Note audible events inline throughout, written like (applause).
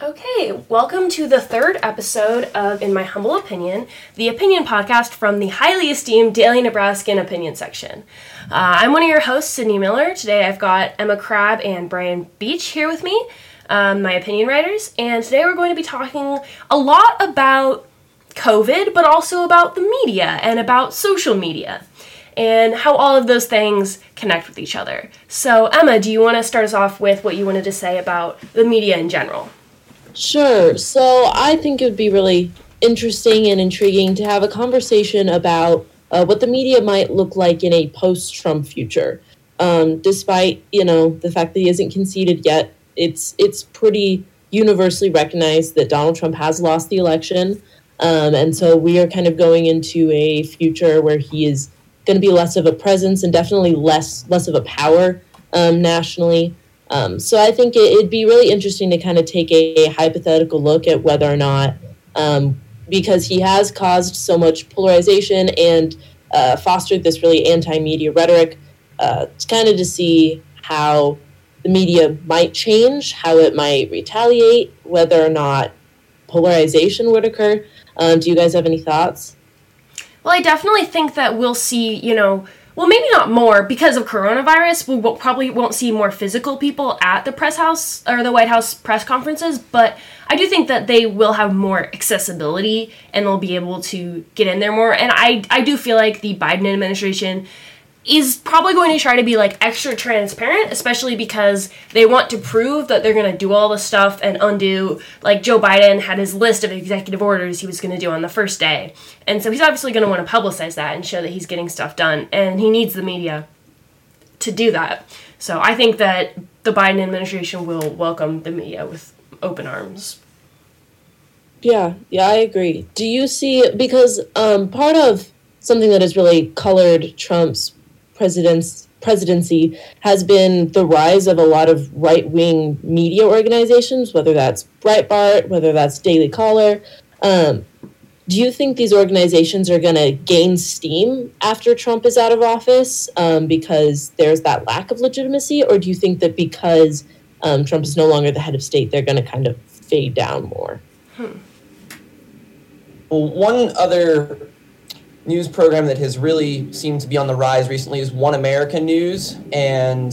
Okay, welcome to the third episode of In My Humble Opinion, the opinion podcast from the highly esteemed Daily Nebraskan opinion section. Uh, I'm one of your hosts, Sydney Miller. Today I've got Emma Crabb and Brian Beach here with me, um, my opinion writers, and today we're going to be talking a lot about COVID, but also about the media and about social media and how all of those things connect with each other. So, Emma, do you want to start us off with what you wanted to say about the media in general? Sure. So, I think it would be really interesting and intriguing to have a conversation about uh, what the media might look like in a post-Trump future. Um, despite you know the fact that he isn't conceded yet, it's it's pretty universally recognized that Donald Trump has lost the election, um, and so we are kind of going into a future where he is going to be less of a presence and definitely less less of a power um, nationally. Um, so I think it, would be really interesting to kind of take a, a hypothetical look at whether or not, um, because he has caused so much polarization and uh, fostered this really anti-media rhetoric, uh, kind of to see how the media might change, how it might retaliate, whether or not polarization would occur. Um, do you guys have any thoughts? Well, I definitely think that we'll see, you know, well, maybe not more because of coronavirus. We will, probably won't see more physical people at the press house or the White House press conferences, but I do think that they will have more accessibility and they'll be able to get in there more. And I, I do feel like the Biden administration is probably going to try to be like extra transparent, especially because they want to prove that they're going to do all the stuff and undo. Like Joe Biden had his list of executive orders he was going to do on the first day. And so he's obviously going to want to publicize that and show that he's getting stuff done. And he needs the media to do that. So I think that the Biden administration will welcome the media with open arms. Yeah, yeah, I agree. Do you see because um, part of something that has really colored Trump's president's presidency has been the rise of a lot of right wing media organizations, whether that's Breitbart, whether that's Daily Caller. Um, do you think these organizations are going to gain steam after Trump is out of office um, because there's that lack of legitimacy? Or do you think that because um, Trump is no longer the head of state, they're going to kind of fade down more? Hmm. Well, one other news program that has really seemed to be on the rise recently is One American News, and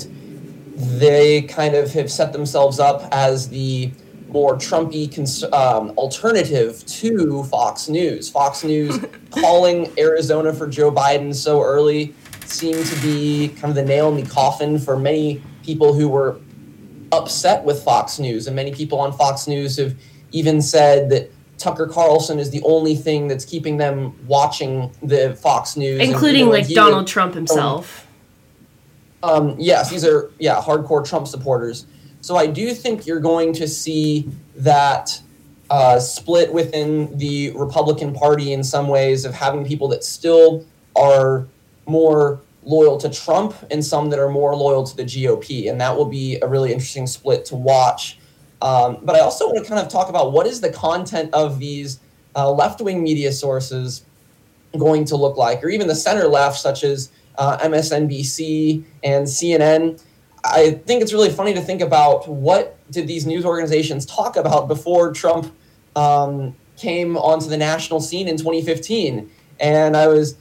they kind of have set themselves up as the more Trumpy cons- um, alternative to Fox News. Fox News (laughs) calling Arizona for Joe Biden so early seemed to be kind of the nail in the coffin for many people who were upset with Fox News, and many people on Fox News have even said that Tucker Carlson is the only thing that's keeping them watching the Fox News, including and, you know, like Donald Trump himself. Um, yes, these are yeah hardcore Trump supporters. So I do think you're going to see that uh, split within the Republican Party in some ways of having people that still are more loyal to Trump and some that are more loyal to the GOP, and that will be a really interesting split to watch. Um, but I also want to kind of talk about what is the content of these uh, left wing media sources going to look like, or even the center left, such as uh, MSNBC and CNN. I think it's really funny to think about what did these news organizations talk about before Trump um, came onto the national scene in 2015. And I was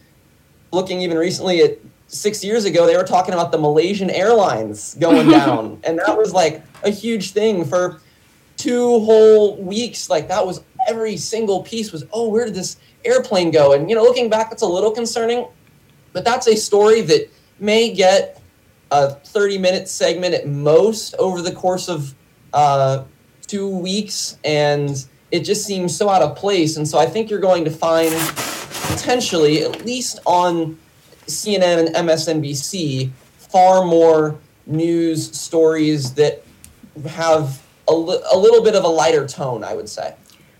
looking even recently at six years ago, they were talking about the Malaysian Airlines going (laughs) down. and that was like a huge thing for two whole weeks, like that was every single piece was, oh, where did this airplane go? And, you know, looking back, that's a little concerning, but that's a story that may get a 30 minute segment at most over the course of uh, two weeks. And it just seems so out of place. And so I think you're going to find potentially, at least on CNN and MSNBC, far more news stories that have a, li- a little bit of a lighter tone, I would say.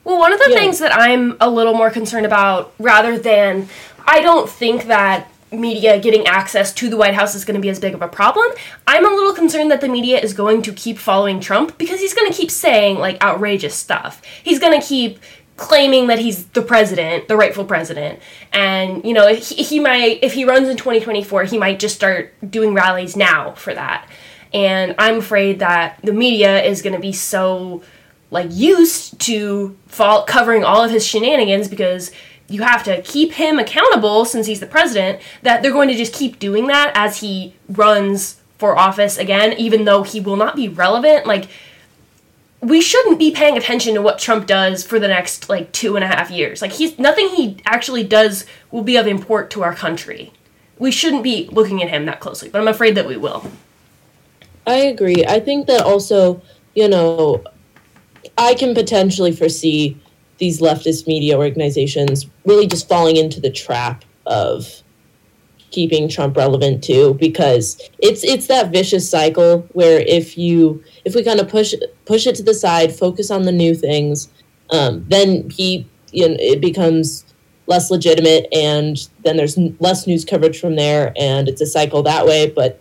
Well, one of the yeah. things that I'm a little more concerned about, rather than I don't think that media getting access to the White House is going to be as big of a problem. I'm a little concerned that the media is going to keep following Trump because he's going to keep saying like outrageous stuff. He's going to keep claiming that he's the president, the rightful president. And, you know, he, he might if he runs in 2024, he might just start doing rallies now for that. And I'm afraid that the media is going to be so like used to fall covering all of his shenanigans because you have to keep him accountable since he's the president that they're going to just keep doing that as he runs for office again even though he will not be relevant. Like we shouldn't be paying attention to what trump does for the next like two and a half years. Like he's nothing he actually does will be of import to our country. We shouldn't be looking at him that closely but i'm afraid that we will I agree. I think that also, you know, I can potentially foresee these leftist media organizations really just falling into the trap of keeping Trump relevant too because it's it's that vicious cycle where if you if we kind of push push it to the side focus on the new things um, then he you know it becomes less legitimate and then there's less news coverage from there and it's a cycle that way but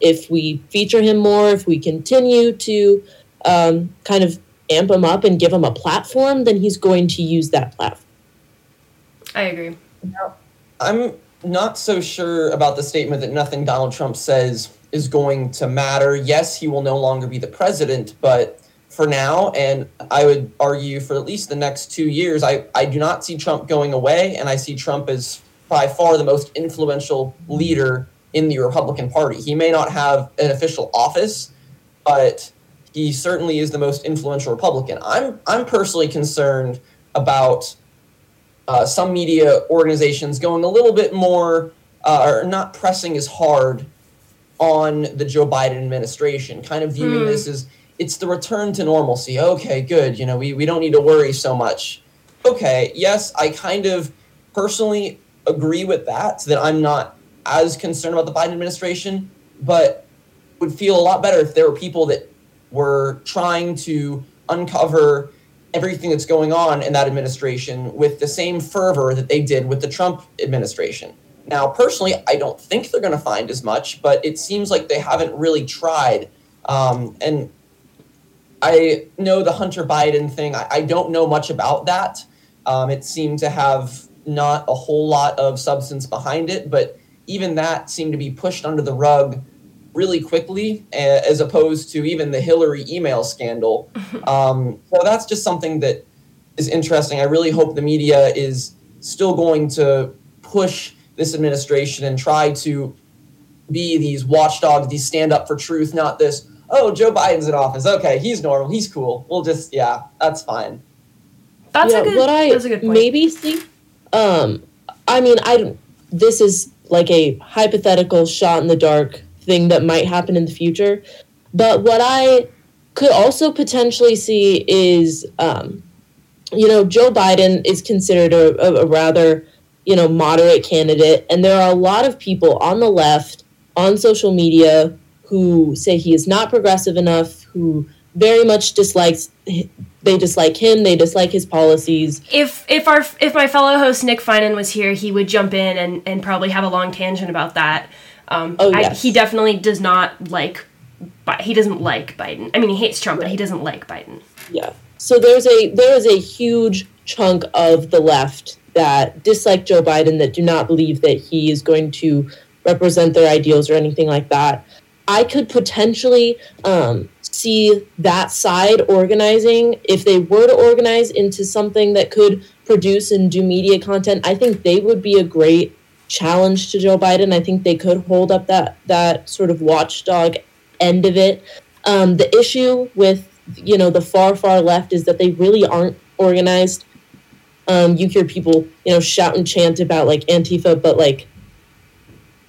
if we feature him more, if we continue to um, kind of amp him up and give him a platform, then he's going to use that platform. I agree. I'm not so sure about the statement that nothing Donald Trump says is going to matter. Yes, he will no longer be the president, but for now, and I would argue for at least the next two years, I, I do not see Trump going away, and I see Trump as by far the most influential leader in the Republican Party. He may not have an official office, but he certainly is the most influential Republican. I'm I'm personally concerned about uh, some media organizations going a little bit more uh, or not pressing as hard on the Joe Biden administration, kind of viewing mm. this as it's the return to normalcy. Okay, good. You know, we, we don't need to worry so much. Okay, yes, I kind of personally agree with that, that I'm not as concerned about the Biden administration, but would feel a lot better if there were people that were trying to uncover everything that's going on in that administration with the same fervor that they did with the Trump administration. Now, personally, I don't think they're going to find as much, but it seems like they haven't really tried. Um, and I know the Hunter Biden thing, I, I don't know much about that. Um, it seemed to have not a whole lot of substance behind it, but even that seemed to be pushed under the rug really quickly, as opposed to even the Hillary email scandal. (laughs) Um, so that's just something that is interesting. I really hope the media is still going to push this administration and try to be these watchdogs, these stand up for truth, not this, oh, Joe Biden's in office. Okay, he's normal, he's cool. We'll just, yeah, that's fine. That's yeah, a good, what I that's a good point. maybe think, um, I mean, I, this is like a hypothetical shot in the dark thing that might happen in the future. But what I could also potentially see is, um, you know, Joe Biden is considered a, a, rather, you know, moderate candidate. And there are a lot of people on the left, on social media, who say he is not progressive enough, who very much dislikes they dislike him they dislike his policies. If if our if my fellow host nick finan was here he would jump in and and probably have a long tangent about that. Um, oh, yes. I, he definitely does not like but he doesn't like biden. I mean he hates trump right. but he doesn't like biden. Yeah. So there's a there is a huge chunk of the left that dislike joe biden that do not believe that he is going to represent their ideals or anything like that i could potentially um, see that side organizing. If they were to organize into something that could produce and do media content, I think they would be a great challenge to Joe Biden. I think they could hold up that that sort of watchdog end of it. Um, the issue with you know the far far left is that they really aren't organized. Um, you hear people you know shout and chant about like Antifa, but like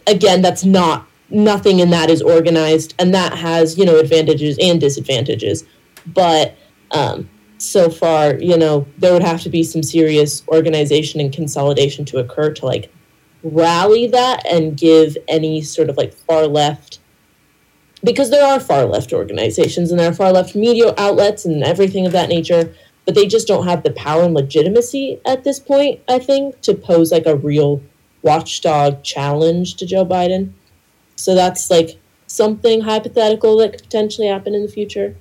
again, that's not nothing in that is organized and that has you know advantages and disadvantages. But um, so far you know there would have to be some serious organization and consolidation to occur to like rally that and give any sort of like far left because there are far left organizations and there are far left media outlets and everything of that nature but they just don't have the power and legitimacy at this point i think to pose like a real watchdog challenge to joe biden so that's like something hypothetical that could potentially happen in the future.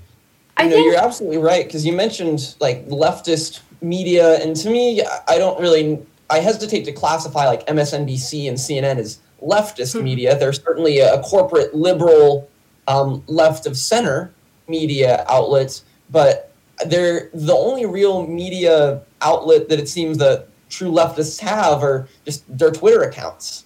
I you know, think- you're absolutely right because you mentioned like leftist media, and to me, I don't really. I hesitate to classify like MSNBC and CNN as leftist hmm. media. They're certainly a, corporate liberal, um, left of center media outlets, but they're the only real media outlet that it seems that true leftists have are just their Twitter accounts.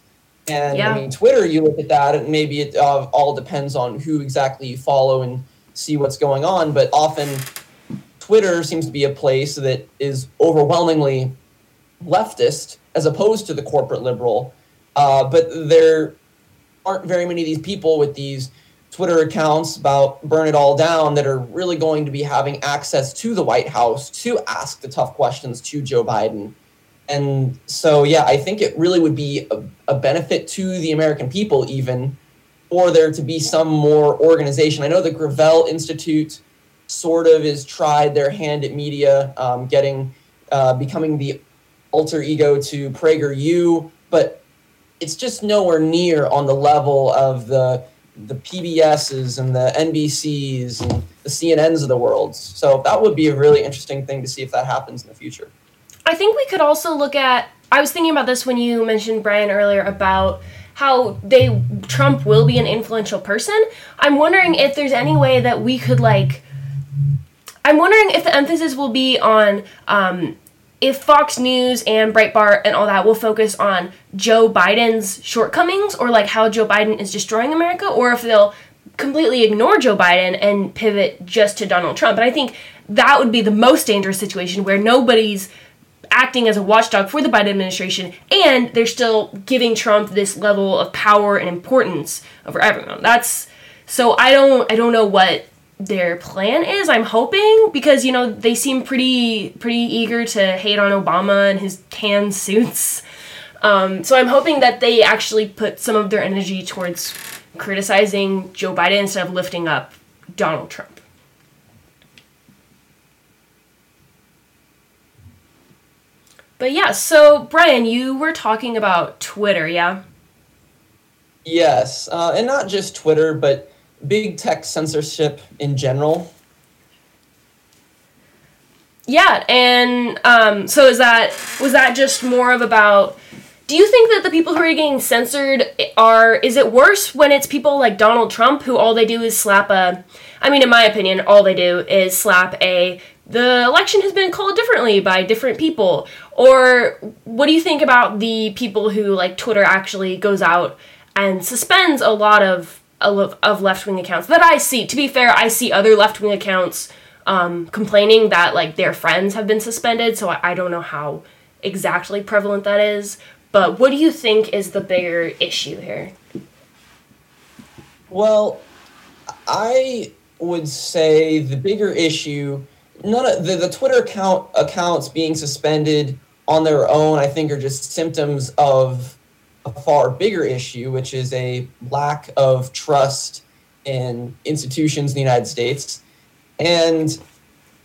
And Yeah. I mean, Twitter, you look at that, and maybe it uh, all depends on who exactly you follow and see what's going on. But often, Twitter seems to be a place that is overwhelmingly leftist as opposed to the corporate liberal. Uh, but there aren't very many of these people with these Twitter accounts about burn it all down that are really going to be having access to the White House to ask the tough questions to Joe Biden. And so, yeah, I think it really would be a, a benefit to the American people, even for there to be some more organization. I know the Gravel Institute sort of is tried their hand at media, um, getting uh, becoming the alter ego to PragerU, but it's just nowhere near on the level of the the PBSs and the NBCs and the CNNs of the world. So that would be a really interesting thing to see if that happens in the future. I think we could also look at. I was thinking about this when you mentioned Brian earlier about how they Trump will be an influential person. I'm wondering if there's any way that we could like. I'm wondering if the emphasis will be on um, if Fox News and Breitbart and all that will focus on Joe Biden's shortcomings or like how Joe Biden is destroying America, or if they'll completely ignore Joe Biden and pivot just to Donald Trump. And I think that would be the most dangerous situation where nobody's acting as a watchdog for the Biden administration and they're still giving Trump this level of power and importance over everyone. That's so I don't I don't know what their plan is. I'm hoping because you know they seem pretty pretty eager to hate on Obama and his tan (laughs) suits. Um, so I'm hoping that they actually put some of their energy towards criticizing Joe Biden instead of lifting up Donald Trump. But yeah, so Brian, you were talking about Twitter, yeah? Yes, uh, and not just Twitter, but big tech censorship in general. Yeah, and um, so is that was that just more of about? Do you think that the people who are getting censored are? Is it worse when it's people like Donald Trump who all they do is slap a? I mean, in my opinion, all they do is slap a. The election has been called differently by different people. Or what do you think about the people who like Twitter actually goes out and suspends a lot of of, of left wing accounts that I see? To be fair, I see other left wing accounts um, complaining that like their friends have been suspended. So I, I don't know how exactly prevalent that is. But what do you think is the bigger issue here? Well, I would say the bigger issue, none of the, the Twitter account accounts being suspended on their own, I think, are just symptoms of a far bigger issue, which is a lack of trust in institutions in the United States. And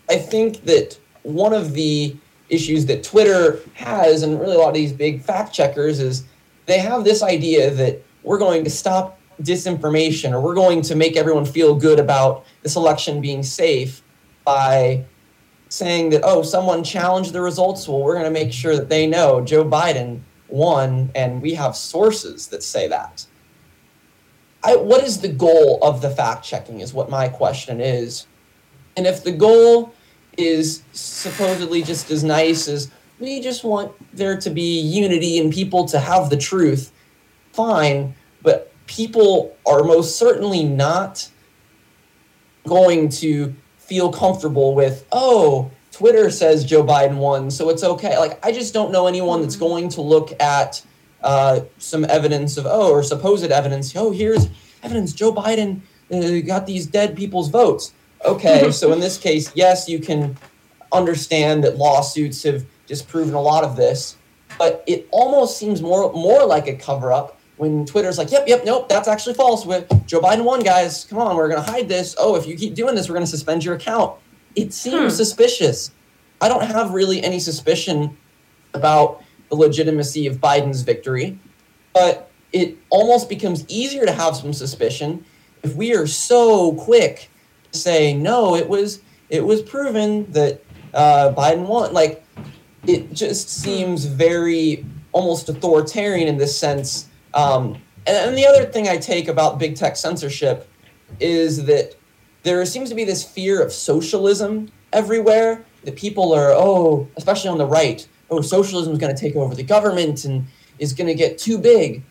I think that one of the issues that Twitter has, and really a lot of these big fact checkers, is they have this idea that we're going to stop disinformation or we're going to make everyone feel good about this election being safe by saying that, oh, someone challenged the results. Well, we're going to make sure that they know Joe Biden won, and we have sources that say that. I, what is the goal of the fact checking, is what my question is. And if the goal is supposedly just as nice as we just want there to be unity and people to have the truth, fine. But people are most certainly not going to feel comfortable with, oh, Twitter says Joe Biden won, so it's okay. Like, I just don't know anyone that's going to look at uh, some evidence of, oh, or supposed evidence. Oh, here's evidence Joe Biden uh, got these dead people's votes. Okay, (laughs) so in this case, yes, you can understand that lawsuits have disproven a lot of this, but it almost seems more more like a cover up when Twitter's like, yep, yep, nope, that's actually false. With Joe Biden won, guys. Come on, we're gonna hide this. Oh, if you keep doing this, we're gonna suspend your account. It seems Hmm. suspicious. I don't have really any suspicion about the legitimacy of Biden's victory, but it almost becomes easier to have some suspicion if we are so quick to say no. It was it was proven that uh, Biden won. Like it just seems very almost authoritarian in this sense. Um, and, and the other thing I take about big tech censorship is that there seems to be this fear of socialism everywhere that people are, oh, especially on the right, oh, socialism is going to take over the government and is going to get too big.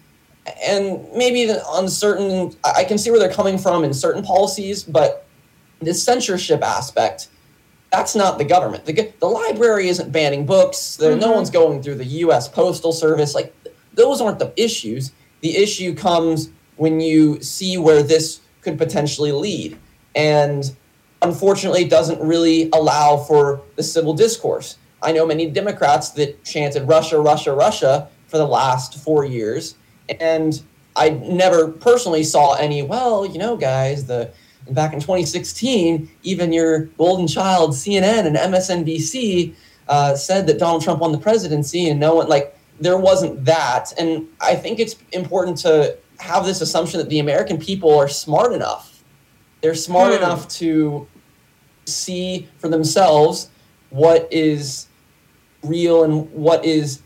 And maybe on certain, I can see where they're coming from in certain policies, but this censorship aspect, that's not the government. The, the library isn't banning books. There, mm-hmm. No one's going through the U.S. Postal Service. Like, those aren't the issues. The issue comes when you see where this could potentially lead. And unfortunately, it doesn't really allow for the civil discourse. I know many Democrats that chanted Russia, Russia, Russia for the last four years. And I never personally saw any, well, you know, guys, the back in 2016, even your golden child, CNN and MSNBC, uh, said that Donald Trump won the presidency, and no one, like, there wasn't that. And I think it's important to have this assumption that the American people are smart enough. They're smart hmm. enough to see for themselves what is real and what is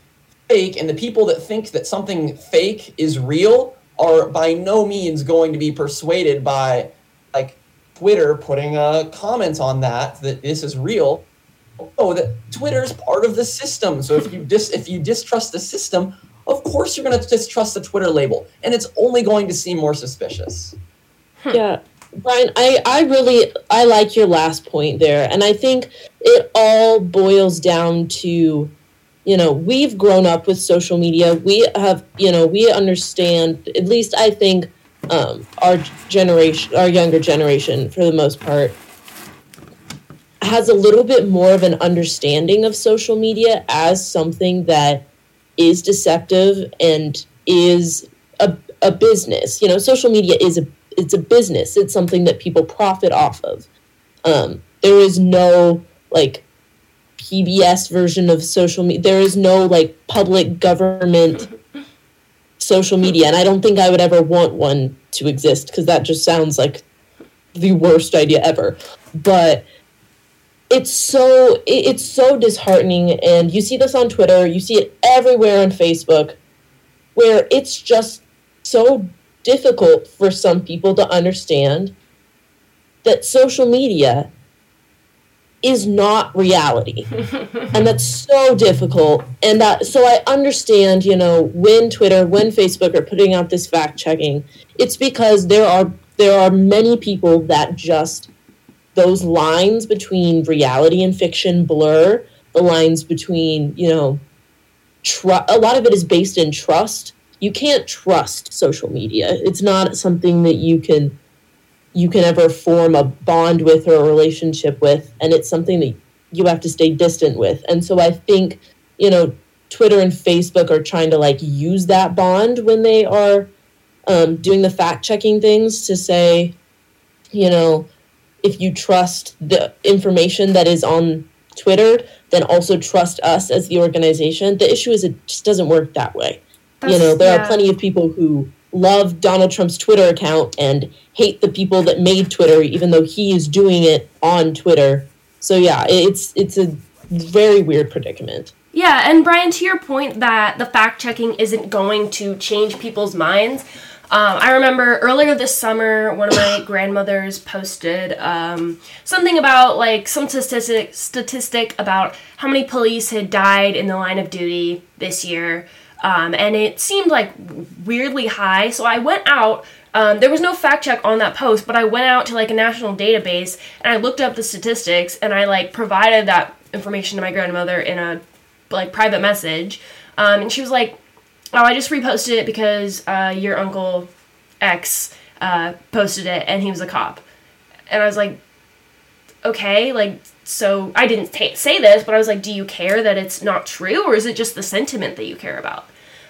fake. And the people that think that something fake is real are by no means going to be persuaded by like Twitter putting a comment on that that this is real. Oh, that Twitter is part of the system. So if you dis if you distrust the system, of course you're going to distrust the Twitter label, and it's only going to seem more suspicious. Yeah, Brian, I, I really I like your last point there, and I think it all boils down to, you know, we've grown up with social media. We have, you know, we understand. At least I think um, our generation, our younger generation, for the most part, has a little bit more of an understanding of social media as something that is deceptive and is a, a business. You know, social media is a it's a business. It's something that people profit off of. Um, there is no like PBS version of social media. There is no like public government social media, and I don't think I would ever want one to exist because that just sounds like the worst idea ever. But it's so it's so disheartening. And you see this on twitter you see it everywhere on facebook where it's just so difficult for some people to understand that social media is not reality. (laughs) And that's so difficult. And that so i understand you know when twitter when facebook are putting out this fact checking it's because there are there are many people that just those lines between reality and fiction blur the lines between you know tr- a lot of it is based in trust. You can't trust social media. It's not something that you can you can ever form a bond with or a relationship with and it's something that you have to stay distant with. And so i think you know twitter and facebook are trying to like use that bond when they are um, doing the fact checking things to say you know if you trust the information that is on Twitter, then also trust us as the organization. The issue is it just doesn't work that way. That's, you know, there yeah. are plenty of people who love Donald Trump's Twitter account and hate the people that made Twitter, even though he is doing it on Twitter. So yeah, it's it's a very weird predicament. Yeah, and Brian, to your point that the fact checking isn't going to change people's minds, um, I remember earlier this summer, one of my (coughs) grandmothers posted um, something about like some statistic statistic about how many police had died in the line of duty this year, um, and it seemed like weirdly high. So I went out. Um, there was no fact check on that post, but I went out to like a national database and I looked up the statistics and I like provided that information to my grandmother in a like private message, um, and she was like oh, I just reposted it because uh, your uncle X uh, posted it and he was a cop. And I was like, okay, like, so I didn't t- say this, but I was like, do you care that it's not true or is it just the sentiment that you care about?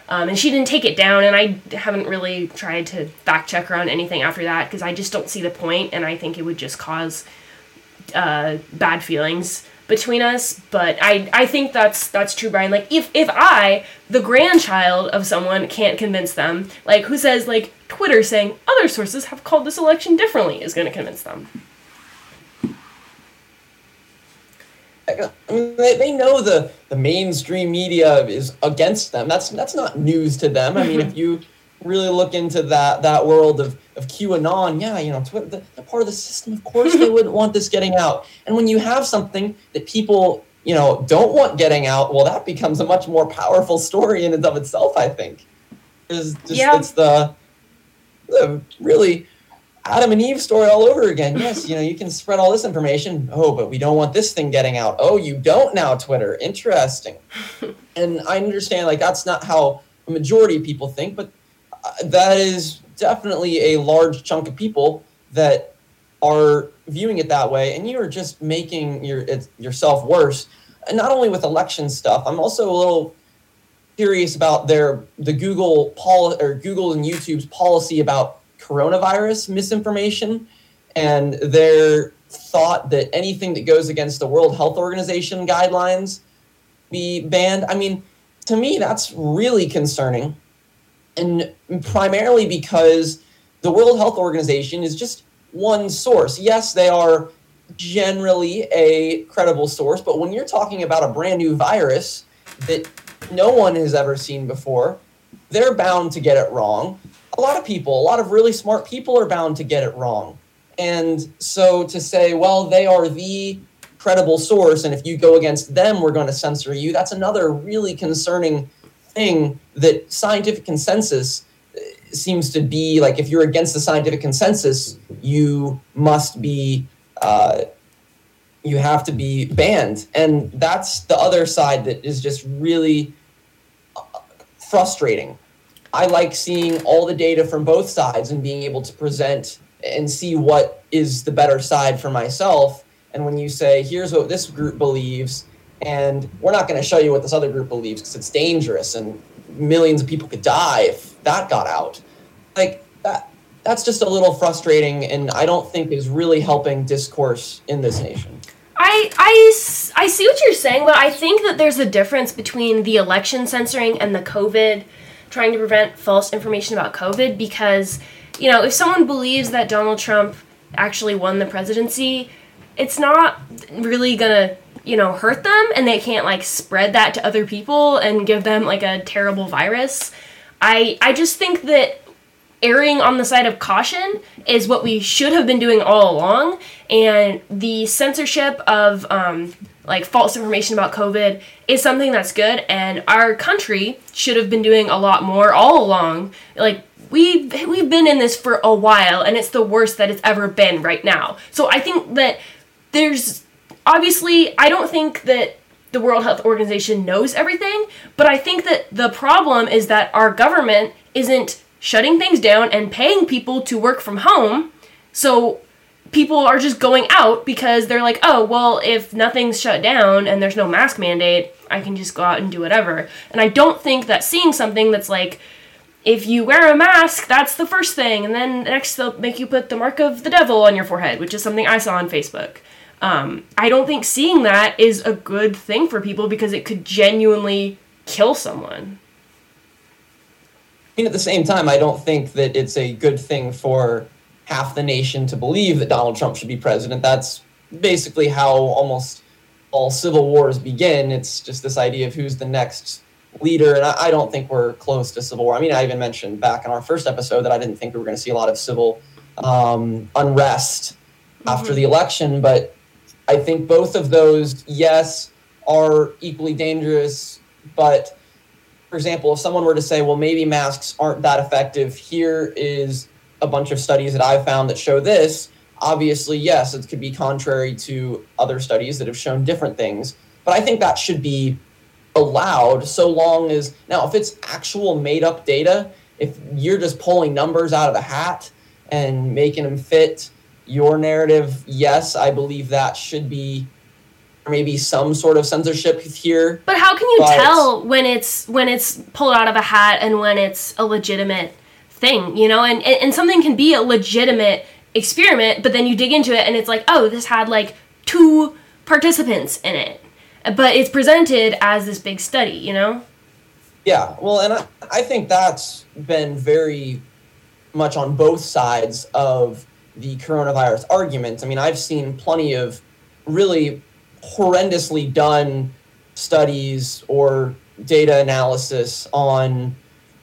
Um, and she didn't take it down, and I haven't really tried to fact check her on anything after that because I just don't see the point, and I think it would just cause uh, bad feelings between us but i i think that's that's true brian like if if i the grandchild of someone can't convince them like who says like twitter saying other sources have called this election differently is going to convince them I mean, they, they know the, the mainstream media is against them. That's that's not news to them. I mean, if mm-hmm. you really look into that that world of, of QAnon, yeah, you know, Twitter, the, the part of the system, of course they wouldn't want this getting out. And when you have something that people, you know, don't want getting out, well, that becomes a much more powerful story in and of itself, I think. It's just, Yeah. it's the, the really Adam and Eve story all over again. (laughs) Yes, you know, you can spread all this information. Oh, but we don't want this thing getting out. Oh, you don't now, Twitter. Interesting. (laughs) and I understand, like, that's not how a majority of people think, but that is definitely a large chunk of people that are viewing it that way. And you are just making your yourself worse. And not only with election stuff, I'm also a little curious about their the Google pol or Google and YouTube's policy about coronavirus misinformation and their thought that anything that goes against the World Health Organization guidelines be banned. I mean, to me, that's really concerning, and primarily because the World Health Organization is just one source. Yes, they are generally a credible source, but when you're talking about a brand new virus that no one has ever seen before, they're bound to get it wrong. A lot of people, a lot of really smart people are bound to get it wrong. And so to say, well, they are the credible source, and if you go against them, we're going to censor you, that's another really concerning thing that scientific consensus uh, seems to be like if you're against the scientific consensus, you must be. Uh, you have to be banned. And that's the other side that is just really uh, frustrating. I like seeing all the data from both sides and being able to present and see what is the better side for myself. And when you say, here's what this group believes, and we're not going to show you what this other group believes because it's dangerous and millions of people could die if that got out. Like that, that's just a little frustrating, and I don't think is really helping discourse in this nation. I, I, I see what you're saying, but I think that there's a difference between the election censoring and the COVID, trying to prevent false information about COVID. Because, you know, if someone believes that Donald Trump actually won the presidency, it's not really gonna, you know, hurt them, and they can't like spread that to other people and give them like a terrible virus. I, I just think that erring on the side of caution is what we should have been doing all along. And the censorship of um, like false information about covid is something that's good and our country should have been doing a lot more all along. Like we we've been in this for a while and it's the worst that it's ever been right now. So i think that there's obviously i don't think that the World Health Organization knows everything, but I think that the problem is that our government isn't shutting things down and paying people to work from home. So people are just going out because they're like, oh, well, if nothing's shut down and there's no mask mandate, I can just go out and do whatever. And I don't think that seeing something that's like, if you wear a mask, that's the first thing, and then next they'll make you put the mark of the devil on your forehead, which is something I saw on Facebook. Um, I don't think seeing that is a good thing for people because it could genuinely kill someone. I mean, at the same time, I don't think that it's a good thing for half the nation to believe that Donald Trump should be president. That's basically how almost all civil wars begin. It's just this idea of who's the next leader, and I, I don't think we're close to civil war. I mean, I even mentioned back in our first episode that I didn't think we were going to see a lot of civil um, unrest after the election, but I think both of those, yes, are equally dangerous, but for example, if someone were to say, well, maybe masks aren't that effective, here is a bunch of studies that I've found that show this. Obviously, yes, it could be contrary to other studies that have shown different things, but I think that should be allowed so long as now, if it's actual made up data, if you're just pulling numbers out of a hat and making them fit your narrative, yes, I believe that should be maybe some sort of censorship here. But how can you But- tell when it's when it's pulled out of a hat and when it's a legitimate thing, you know? And, and and something can be a legitimate experiment, but then you dig into it and it's like, oh, this had like two participants in it. But it's presented as this big study, you know? Yeah, well, and I, I think that's been very much on both sides of the coronavirus arguments. I mean, I've seen plenty of really horrendously done studies or data analysis on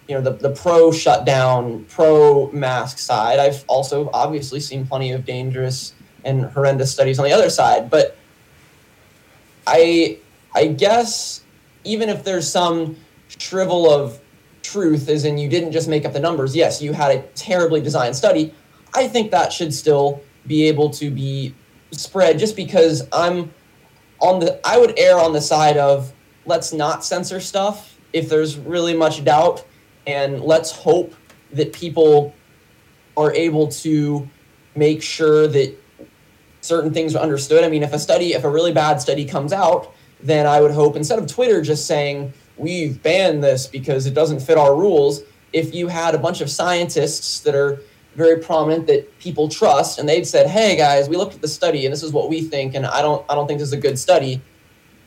you know the, the pro shutdown, pro mask side. I've also obviously seen plenty of dangerous and horrendous studies on the other side. But I I guess even if there's some shrivel of truth, as in you didn't just make up the numbers, yes, you had a terribly designed study. I think that should still be able to be spread just because I'm on the I would err on the side of let's not censor stuff if there's really much doubt and let's hope that people are able to make sure that certain things are understood. I mean, if a study, if a really bad study comes out, then I would hope instead of Twitter just saying we've banned this because it doesn't fit our rules, if you had a bunch of scientists that are very prominent that people trust and they'd said, "Hey guys, we looked at the study and this is what we think and I don't I don't think this is a good study."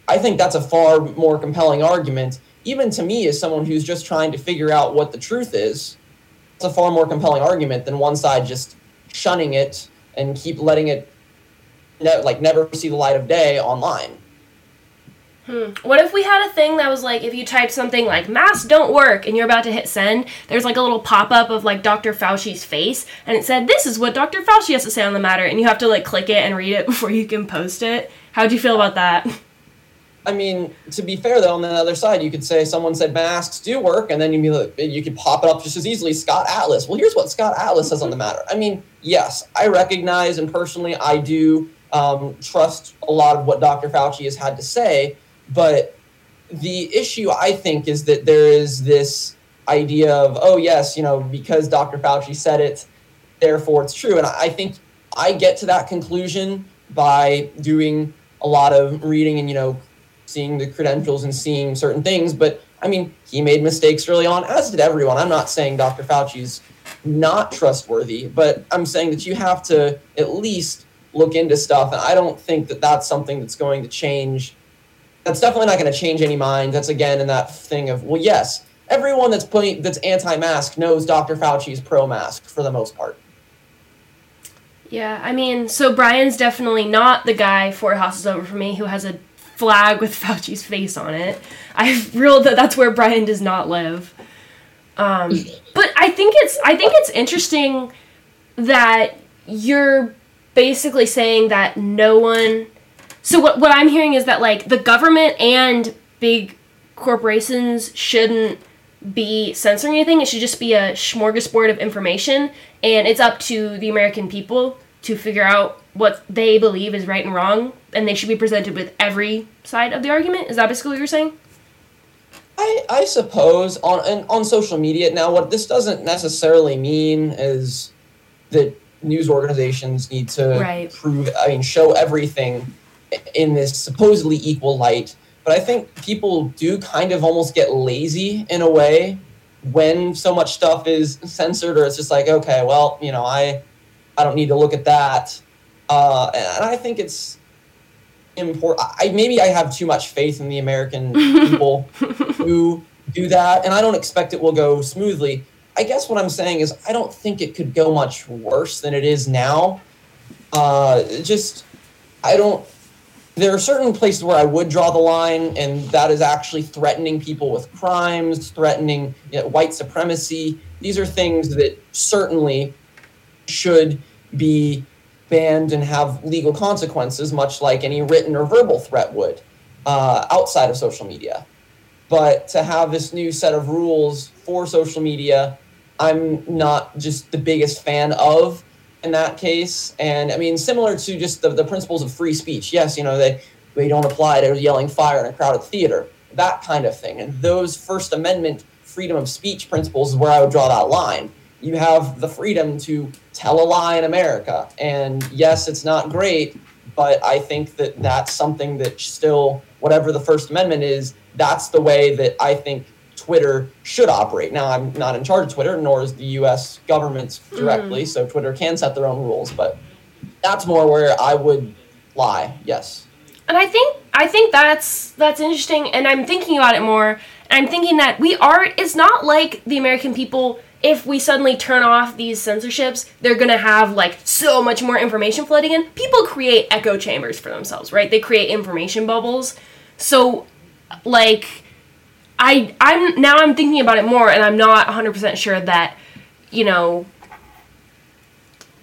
I think that's a far more compelling argument even to me as someone who's just trying to figure out what the truth is. It's a far more compelling argument than one side just shunning it and keep letting it ne- like never see the light of day online. Hmm. What if we had a thing that was like if you type something like masks don't work and you're about to hit send, there's like a little pop up of like Dr. Fauci's face and it said, This is what Dr. Fauci has to say on the matter, and you have to like click it and read it (laughs) before you can post it. How'd you feel about that? I mean, to be fair though, on the other side, you could say someone said masks do work, and then you like, you could pop it up just as easily. Scott Atlas. Well, here's what Scott Atlas says on the matter. I mean, yes, I recognize and personally I do um, trust a lot of what Dr. Fauci has had to say, but the issue I think is that there is this idea of, oh yes, you know, because Dr. Fauci said it, therefore it's true, and I think I get to that conclusion by doing a lot of reading and you know seeing the credentials and seeing certain things. But I mean, he made mistakes early on, as did everyone. I'm not saying Dr. Fauci's not trustworthy, but I'm saying that you have to at least look into stuff. And I don't think that that's something that's going to change. That's definitely not going to change any mind. That's again in that thing of, well, yes, everyone that's that's anti-mask knows Dr. Fauci's pro-mask for the most part. Yeah, I mean, so Brian's definitely not the guy four houses over from me who has a flag with (laughs) Fauci's face on it. I've realized that that's where Brian does not live. Um, but I think it's I think it's interesting that you're basically saying that no one. So what what I'm hearing is that like the government and big corporations shouldn't be censoring anything. It should just be a smorgasbord of information, and it's up to the American people to figure out what they believe is right and wrong, and they should be presented with every side of the argument. Is that basically what you're saying? I, I suppose on and on social media now what this doesn't necessarily mean is that news organizations need to Right. prove I mean show everything in this supposedly equal light but I think people do kind of almost get lazy in a way when so much stuff is censored or it's just like okay well you know I I don't need to look at that uh, and I think it's important. I maybe I have too much faith in the American (laughs) people who do that, and I don't expect it will go smoothly. I guess what I'm saying is I don't think it could go much worse than it is now. Uh, just I don't. There are certain places where I would draw the line, and that is actually threatening people with crimes, threatening you know, white supremacy. These are things that certainly should be banned and have legal consequences, much like any written or verbal threat would uh, outside of social media. But to have this new set of rules for social media, I'm not just the biggest fan of in that case. And I mean, similar to just the, the principles of free speech. Yes, you know, they, they don't apply to yelling fire in a crowded theater, that kind of thing. And those First Amendment freedom of speech principles is where I would draw that line you have the freedom to tell a lie in America. And yes, it's not great, but I think that that's something that still, whatever the First Amendment is, that's the way that I think Twitter should operate. Now, I'm not in charge of Twitter, nor is the US government directly, hmm. so Twitter can set their own rules, but that's more where I would lie, yes. And I think I think that's that's interesting and I'm thinking about it more. I'm thinking that we are it's not like the American people if we suddenly turn off these censorships, they're going to have like so much more information flooding in. People create echo chambers for themselves, right? They create information bubbles. So like I I'm now I'm thinking about it more, and I'm not 100 percent sure that you know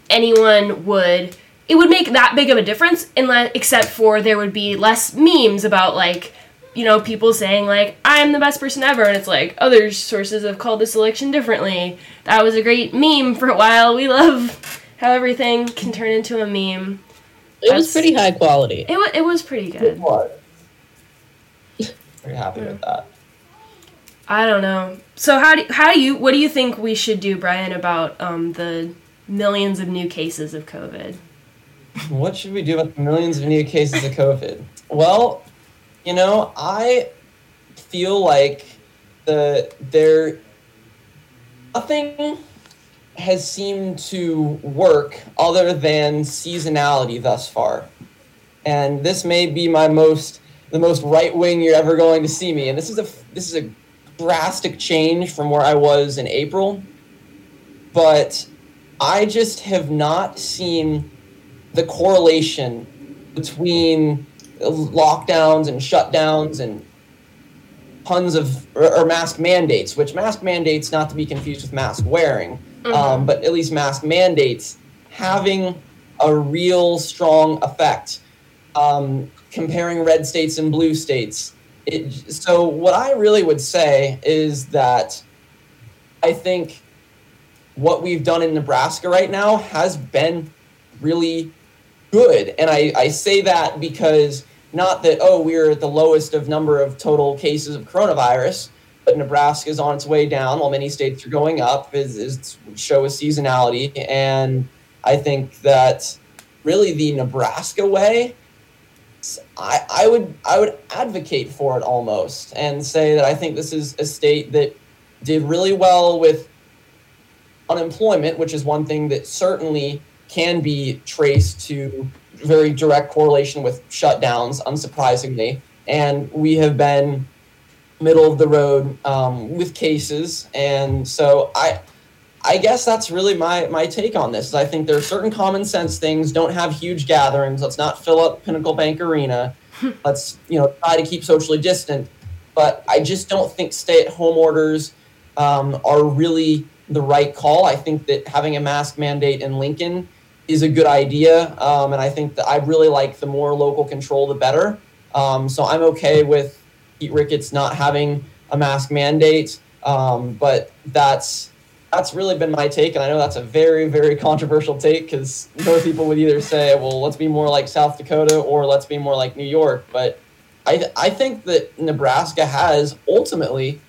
anyone would it would make that big of a difference unless except for there would be less memes about like you know people saying like i'm the best person ever and it's like other sources have called this election differently. That was a great meme for a while. We love how everything can turn into a meme. It was pretty high quality. It, wa- it was pretty good. It was. (laughs) Very happy with that. I don't know so how do, how do you what do you think we should do brian about um, the millions of new cases of covid What should we do about the millions of new cases of COVID? Well, you know, I feel like the there nothing has seemed to work other than seasonality thus far. And this may be my most the most right wing you're ever going to see me. And this is a this is a drastic change from where I was in April. But I just have not seen the correlation between lockdowns and shutdowns and tons of or, or mask mandates, which mask mandates not to be confused with mask wearing, um, but at least mask mandates having a real strong effect. Um, comparing red states and blue states. It, so what I really would say is that I think what we've done in Nebraska right now has been really good. And I, I say that because not that, oh, we're at the lowest of number of total cases of coronavirus, but Nebraska is on its way down while many states are going up, is, is show a seasonality. And I think that really the Nebraska way, I, I would I would advocate for it almost and say that I think this is a state that did really well with unemployment, which is one thing that certainly can be traced to very direct correlation with shutdowns, unsurprisingly. And we have been middle of the road um, with cases, and so I, I guess that's really my my take on this. I think there are certain common sense things. Don't have huge gatherings. Let's not fill up Pinnacle Bank Arena. (laughs) Let's you know try to keep socially distant. But I just don't think stay at home orders um, are really the right call. I think that having a mask mandate in Lincoln is a good idea, um, and I think that I really like the more local control, the better. Um, so I'm okay with Pete Ricketts not having a mask mandate, um, but that's that's really been my take, and I know that's a very very controversial take because most people would either say, well, let's be more like South Dakota or let's be more like New York, but I I think that Nebraska has ultimately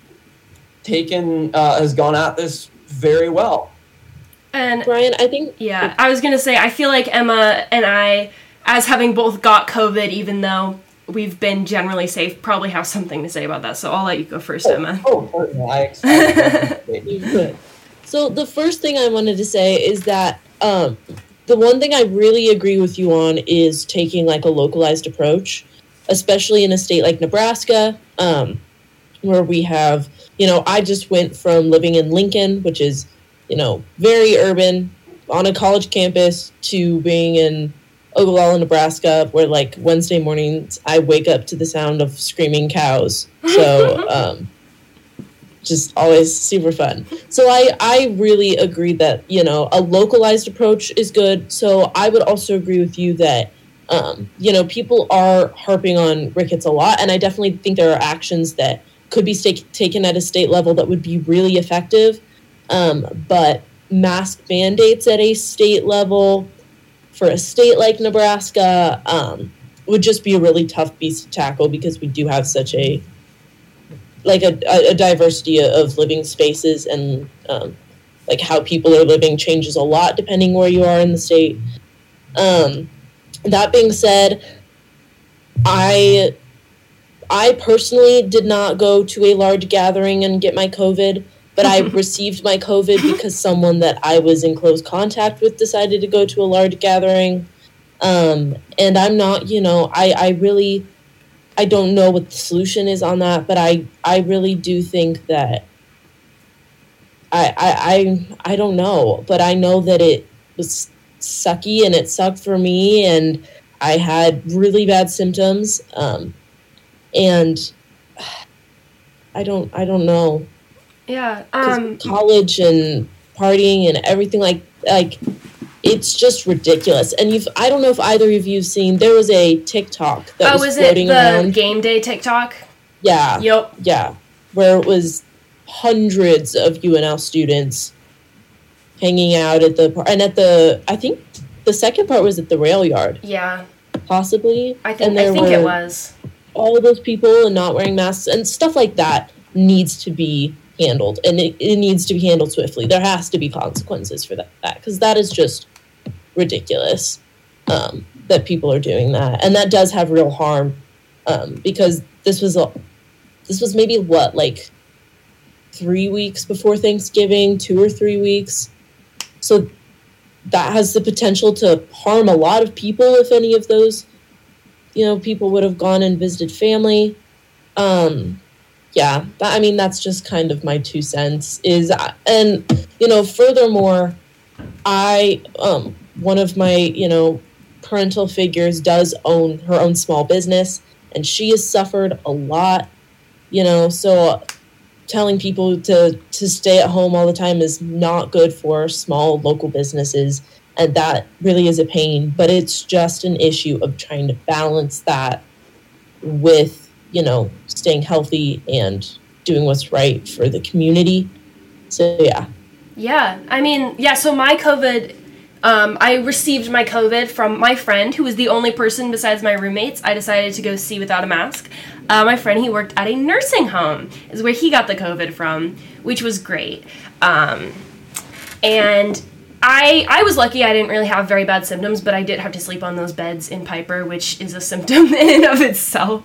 taken uh, has gone at this very well. and Brian, I think Yeah, I was gonna say I feel like Emma and I, as having both got COVID, even though we've been generally safe, probably have something to say about that. So I'll let you go first, Emma. Oh, certainly. I expect You could. So the first thing I wanted to say is that um, the one thing I really agree with you on is taking like a localized approach, especially in a state like Nebraska, um, where we have, you know, I just went from living in Lincoln, which is, you know, very urban, on a college campus, to being in Ogallala, Nebraska, where like Wednesday mornings I wake up to the sound of screaming cows. So. (laughs) Um, just always super fun. So I I really agree that you know a localized approach is good. So I would also agree with you that um, you know people are harping on Ricketts a lot, and I definitely think there are actions that could be taken at a state level that would be really effective. Um, but mask mandates at a state level for a state like Nebraska um, would just be a really tough beast to tackle because we do have such a like a, a, diversity of living spaces and um, like how people are living changes a lot depending where you are in the state. Um, that being said, I I personally did not go to a large gathering and get my COVID, but I (laughs) received my COVID because someone that I was in close contact with decided to go to a large gathering. Um, and I'm not, you know, I, I really I don't know what the solution is on that, but I I really do think that I I I, I don't know, but I know that it was sucky and it sucked for me and I had really bad symptoms um, and I don't I don't know. Yeah. Um, college and partying and everything like like it's just ridiculous. And you've I don't know if either of you've seen there was a TikTok that oh, was floating the around. game day TikTok? Yeah. Yep. Yeah. Where it was hundreds of UNL students hanging out at the and at the I think the second part was at the rail yard, Yeah. possibly. I think and I there think it was. all those people and not wearing masks and stuff like that needs to be handled and it, it needs to be handled swiftly. There has to be consequences for that because that is just ridiculous um, that people are doing that and that does have real harm um, because this was a this was maybe what like three weeks before Thanksgiving, two or three weeks. So that has the potential to harm a lot of people if any of those you know people would have gone and visited family um yeah that, i mean that's just kind of my two cents is and you know furthermore i um one of my you know parental figures does own her own small business and she has suffered a lot you know so telling people to to stay at home all the time is not good for small local businesses and that really is a pain but it's just an issue of trying to balance that with you know staying healthy and doing what's right for the community so yeah Yeah, I mean, yeah. So my COVID, um, I received my COVID from my friend, who was the only person besides my roommates. I decided to go see without a mask. Uh, my friend, he worked at a nursing home, is where he got the COVID from, which was great. Um, and I I was lucky. I didn't really have very bad symptoms, but I did have to sleep on those beds in Piper, which is a symptom (laughs) in and of itself.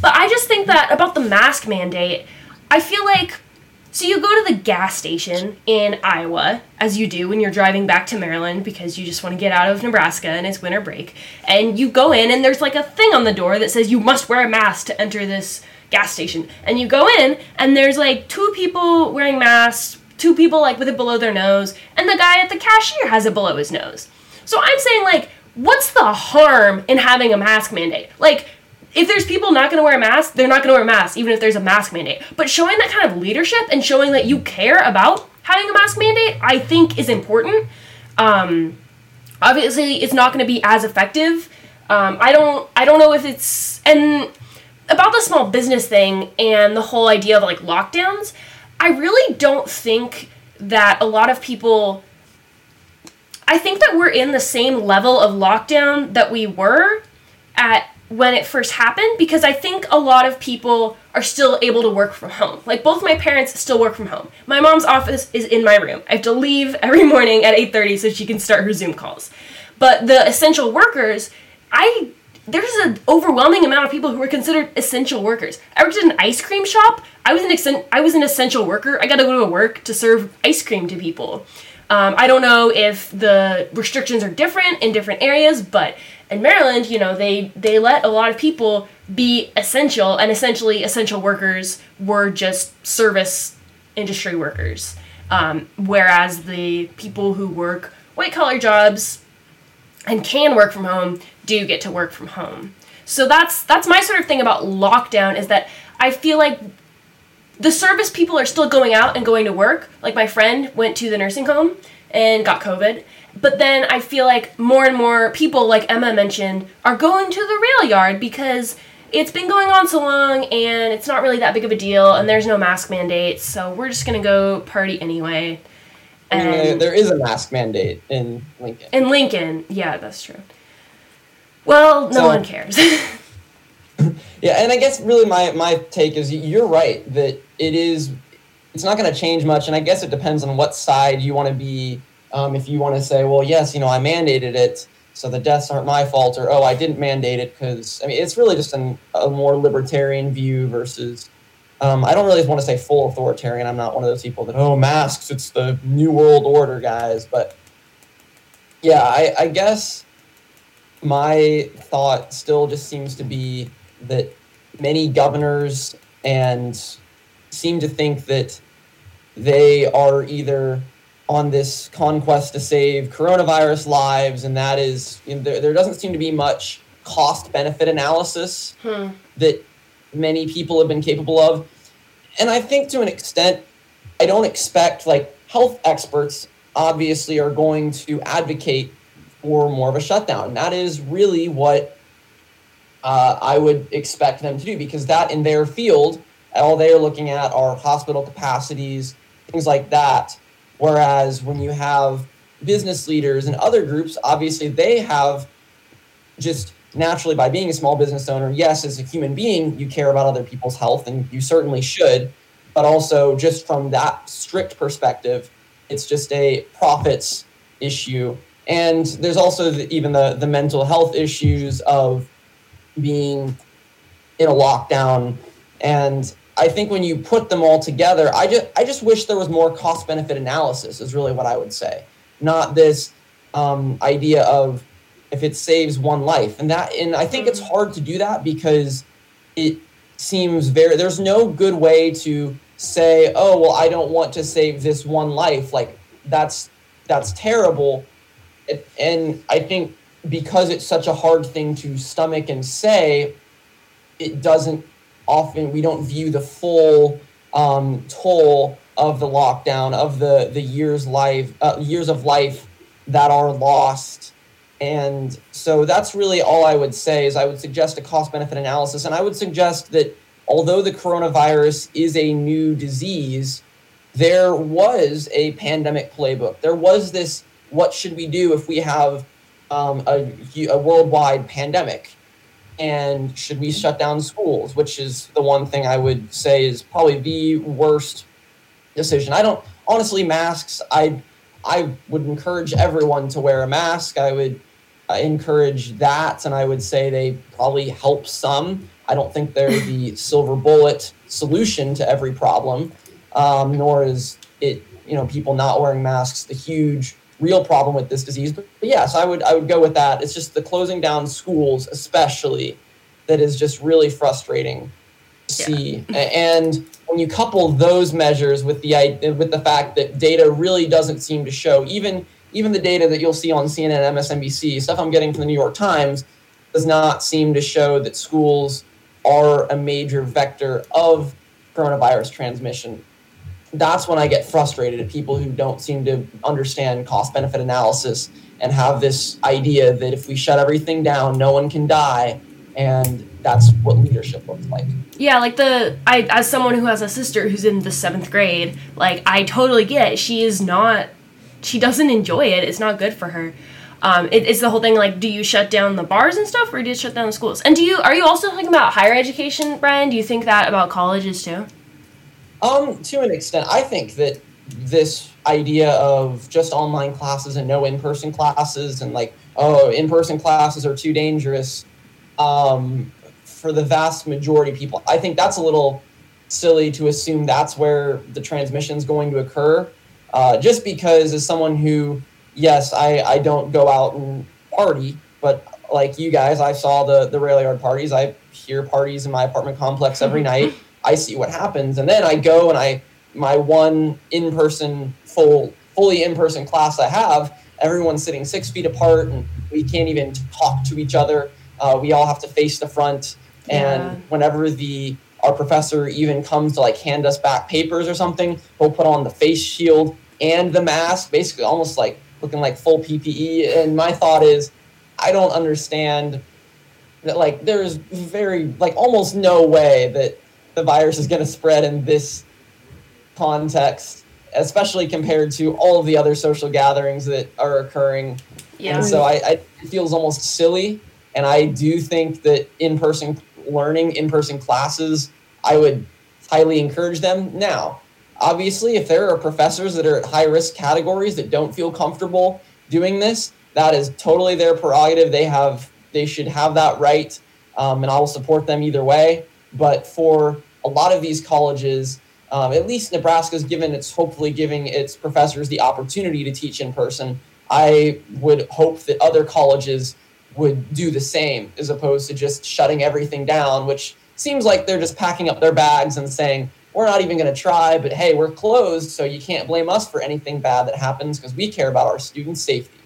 But I just think that about the mask mandate, I feel like so you go to the gas station in Iowa, as you do when you're driving back to Maryland because you just want to get out of Nebraska and it's winter break. And you go in and there's like a thing on the door that says you must wear a mask to enter this gas station. And you go in and there's like two people wearing masks, two people like with it below their nose, and the guy at the cashier has it below his nose. So I'm saying like what's the harm in having a mask mandate? Like if there's people not going to wear a mask, they're not going to wear a mask, even if there's a mask mandate. But showing that kind of leadership and showing that you care about having a mask mandate, I think is important. Um, obviously, it's not going to be as effective. Um, I don't, I don't know if it's and about the small business thing and the whole idea of like lockdowns. I really don't think that a lot of people. I think that we're in the same level of lockdown that we were at when it first happened because I think a lot of people are still able to work from home. Like both my parents still work from home. My mom's office is in my room. I have to leave (laughs) every morning at 8:30 so she can start her Zoom calls. But the essential workers, I there's an overwhelming amount of people who are considered essential workers. I worked at an ice cream shop. I was an I was an essential worker. I got to go to work to serve ice cream to people. Um, I don't know if the restrictions are different in different areas, but in Maryland, you know, they they let a lot of people be essential, and essentially, essential workers were just service industry workers. Um, whereas the people who work white collar jobs and can work from home do get to work from home. So that's that's my sort of thing about lockdown is that I feel like the service people are still going out and going to work. Like my friend went to the nursing home and got COVID. But then I feel like more and more people, like Emma mentioned, are going to the rail yard because it's been going on so long and it's not really that big of a deal and there's no mask mandate. So we're just going to go party anyway. I mean, And there is a mask mandate in Lincoln. in Lincoln, yeah, that's true. Well, no So- one cares. (laughs) (coughs) Yeah, and I guess really my my take is you're right that it is. It's not going to change much, and I guess it depends on what side you want to be. Um, if you want to say, well, yes, you know, I mandated it, so the deaths aren't my fault, or oh, I didn't mandate it because I mean, it's really just an, a more libertarian view versus. Um, I don't really want to say full authoritarian. I'm not one of those people that oh masks, it's the new world order, guys. But yeah, I, I guess my thought still just seems to be that many governors and seem to think that they are either on this conquest to save coronavirus lives, and that is you know, there, there doesn't seem to be much cost benefit analysis Hmm. that many people have been capable of. and I think to an extent, I don't expect like health experts obviously are going to advocate for more of a shutdown. That is really what uh, I would expect them to do because that in their field, all they are looking at are hospital capacities, things like that. Whereas when you have business leaders and other groups, obviously they have just naturally by being a small business owner, yes, as a human being, you care about other people's health and you certainly should. But also, just from that strict perspective, it's just a profits issue. And there's also the, even the, the mental health issues of being in a lockdown. And I think when you put them all together, I just I just wish there was more cost benefit analysis. Is really what I would say, not this um, idea of if it saves one life, and that and I think it's hard to do that because it seems very there's no good way to say oh well I don't want to save this one life like that's that's terrible, and I think because it's such a hard thing to stomach and say, it doesn't often we don't view the full um, toll of the lockdown of the the years life uh, years of life that are lost. And so that's really all i would say is i would suggest a cost benefit analysis. And i would suggest that although the coronavirus is a new disease there was a pandemic playbook. There was this what should we do if we have um, a, a worldwide pandemic. And should we shut down schools which is the one thing i would say is probably the worst decision. I don't honestly masks i i would encourage everyone to wear a mask. I would encourage that and i would say they probably help some. I don't think they're the silver bullet solution to every problem um, nor is it you know people not wearing masks the huge real problem with this disease. But, but yes, I would I would go with that. It's just the closing down schools, especially, that is just really frustrating to see. And when you couple those measures with the with the fact that data really doesn't seem to show even even the data that you'll see on CNN, MSNBC, stuff I'm getting from the New York Times does not seem to show that schools are a major vector of coronavirus transmission that's when I get frustrated at people who don't seem to understand cost benefit analysis and have this idea that if we shut everything down, no one can die. And that's what leadership looks like. Yeah, like the I as someone who has a sister who's in the seventh grade, like I totally get it. she is not she doesn't enjoy it. It's not good for her. Um, it, it's the whole thing like, do you shut down the bars and stuff, or do you shut down the schools? And do you are you also talking about higher education, Brian? Do you think that about colleges too? Um, to an extent, I think that this idea of just online classes and no in-person classes and like oh in-person classes are too dangerous um, for the vast majority of people i think that's a little silly to assume that's where the transmission is going to occur. Uh, just because as someone who yes I, I don't go out and party but like you guys i saw the the rail yard parties. I hear parties in my apartment complex every (laughs) night I see what happens, and then I go and I my one in person full fully in person class I have. Everyone's sitting six feet apart, and we can't even talk to each other. Uh, we all have to face the front, and yeah. whenever the our professor even comes to like hand us back papers or something, he'll put on the face shield and the mask, basically almost like looking like full PPE. And my thought is, I don't understand that like there's very like almost no way that the virus is going to spread in this context, especially compared to all of the other social gatherings that are occurring. Yeah. And so I, I it feels almost silly. And I do think that in person learning, in person classes, I would highly encourage them. Now, obviously, if there are professors that are at high risk categories that don't feel comfortable doing this, that is totally their prerogative. They have they should have that right, um, and I will support them either way. But for a lot of these colleges, um, at least Nebraska's given it's hopefully giving its professors the opportunity to teach in person. I would hope that other colleges would do the same as opposed to just shutting everything down, which seems like they're just packing up their bags and saying, we're not even going to try, but hey, we're closed, so you can't blame us for anything bad that happens because we care about our students' safety.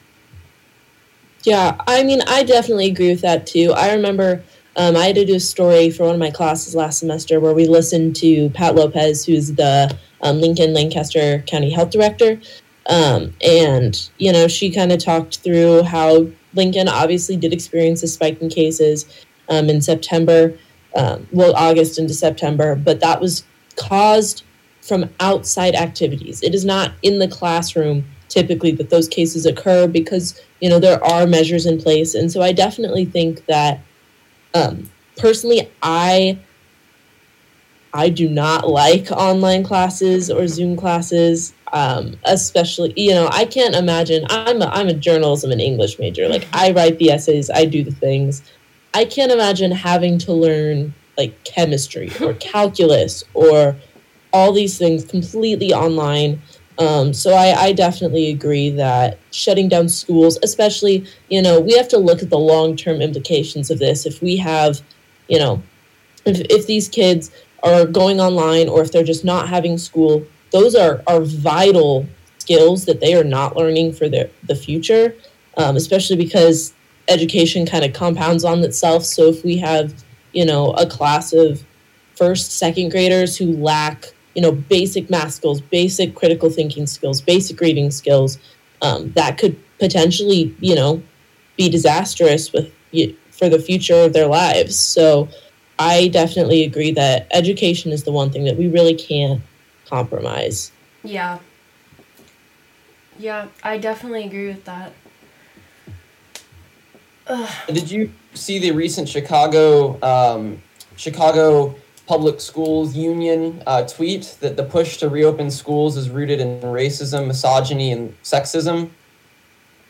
Yeah, I mean, I definitely agree with that too. I remember Um, I had to do a story for one of my classes last semester where we listened to Pat Lopez, who's the um, Lincoln Lancaster County Health Director. Um, and, you know, she kind of talked through how Lincoln obviously did experience a spike in cases um, in September, um, well, August into September, but that was caused from outside activities. It is not in the classroom typically that those cases occur because, you know, there are measures in place. And so I definitely think that um, personally, I I do not like online classes or Zoom classes, um, especially you know I can't imagine. I'm a, I'm a journalism and English major. Like I write the essays, I do the things. I can't imagine having to learn like chemistry or calculus or all these things completely online. Um, so I, I definitely agree that shutting down schools, especially, you know, we have to look at the long term implications of this. If we have, you know, if, if these kids are going online or if they're just not having school, those are, are vital skills that they are not learning for their the future, um, especially because education kind of compounds on itself. So if we have, you know, a class of first, second graders who lack you know basic math skills basic critical thinking skills basic reading skills um, that could potentially you know be disastrous with for the future of their lives. So i definitely agree that education is the one thing that we really can't compromise. Yeah. Yeah i definitely agree with that. Ugh. did you see the recent chicago um, chicago Public Schools Union uh, tweet that the push to reopen schools is rooted in racism, misogyny, and sexism.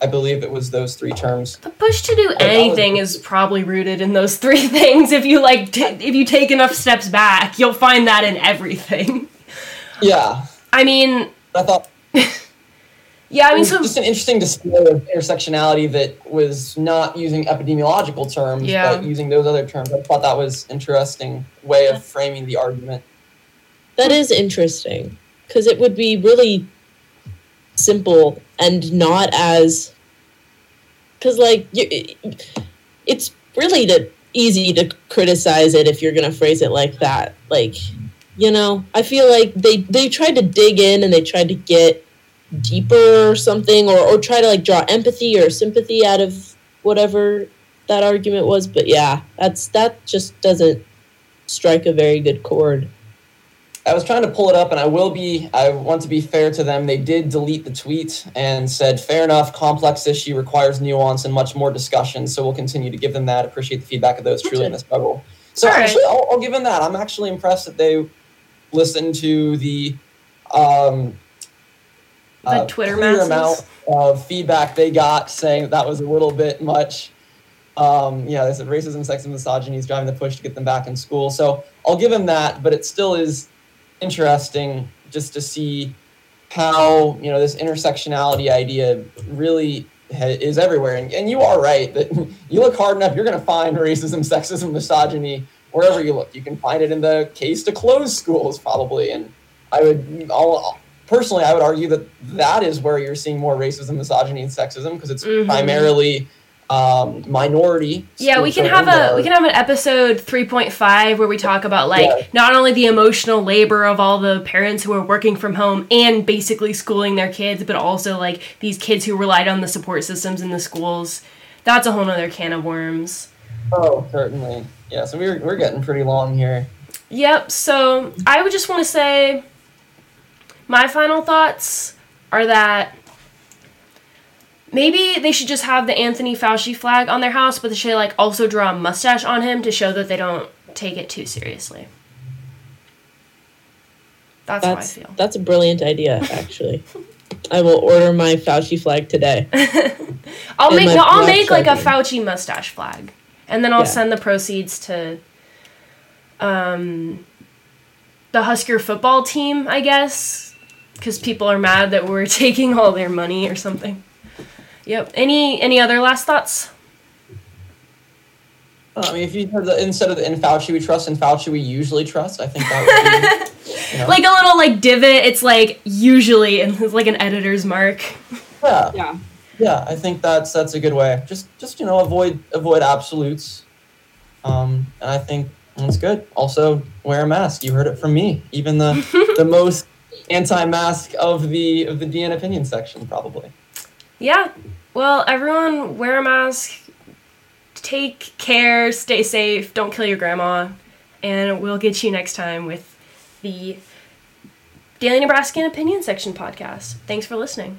I believe it was those three terms. The push to do anything was- is probably rooted in those three (laughs) things. If you like, t- if you take enough steps back, you'll find that in everything. Yeah. I mean, I thought (laughs) yeah, I mean, so just an interesting display of intersectionality that was not using epidemiological terms, yeah. but using those other terms. I thought that was interesting way of framing the argument. That is interesting because it would be really simple and not as because like it's really to, easy to criticize it if you're going to phrase it like that. Like you know, I feel like they they tried to dig in and they tried to get deeper or something or, or try to like draw empathy or sympathy out of whatever that argument was but yeah that's that just doesn't strike a very good chord. I was trying to pull it up and i will be i want to be fair to them. They did delete the tweet and said fair enough complex issue requires nuance and much more discussion so we'll continue to give them that. Appreciate the feedback of those truly in the struggle. So All actually right. I'll, I'll, give them that. I'm actually impressed that they listened to the um, the uh, Twitter clear amount of feedback they got saying that, that was a little bit much. Um, yeah, they said racism, sexism, misogyny is driving the push to get them back in school. So I'll give him that, but it still is interesting just to see how you know this intersectionality idea really ha- is everywhere. And, and you are right that (laughs) you look hard enough, you're going to find racism, (laughs) sexism, misogyny wherever you look. You can find it in the case to close schools, probably. And I would, I'll, personally, I would argue that that is where you're seeing more racism, misogyny, and sexism because it's mm-hmm. primarily um, minority. Yeah, we can have a we can have an episode three point five where we talk about like yeah. not only the emotional labor of all the parents who are working from home and basically schooling their kids, but also like these kids who relied on the support systems in the schools. That's a whole other can of worms. Oh, certainly. Yeah, so we're we're getting pretty long here. Yep. So I would just want to say my final thoughts are that maybe they should just have the Anthony Fauci flag on their house, but they should like also draw a mustache on him to show that they don't take it too seriously. That's, that's how I feel. That's a brilliant idea, actually. I will order my Fauci flag today. (laughs) I'll make no, I'll make like a Fauci mustache flag, and then I'll yeah. send the proceeds to um, the Husker football team, I guess, because people are mad that we're (laughs) taking all their money or something. Yep. Any any other last thoughts? I mean, if you heard the instead of the in Fauci we trust, in Fauci we usually trust, I think that would be (laughs) you know. like a little like divot. It's like usually, and it's like an editor's mark. Yeah. Yeah. Yeah, I think that's that's a good way. Just just you know avoid avoid absolutes. Um, and I think that's good. Also, wear a mask. You heard it from me. Even the (laughs) the most anti-mask of the of the DN opinion section, probably. Yeah. Well, everyone wear a mask. Take care. Stay safe. Don't kill your grandma. And we'll get you next time with the Daily Nebraskan Opinion Section podcast. Thanks for listening.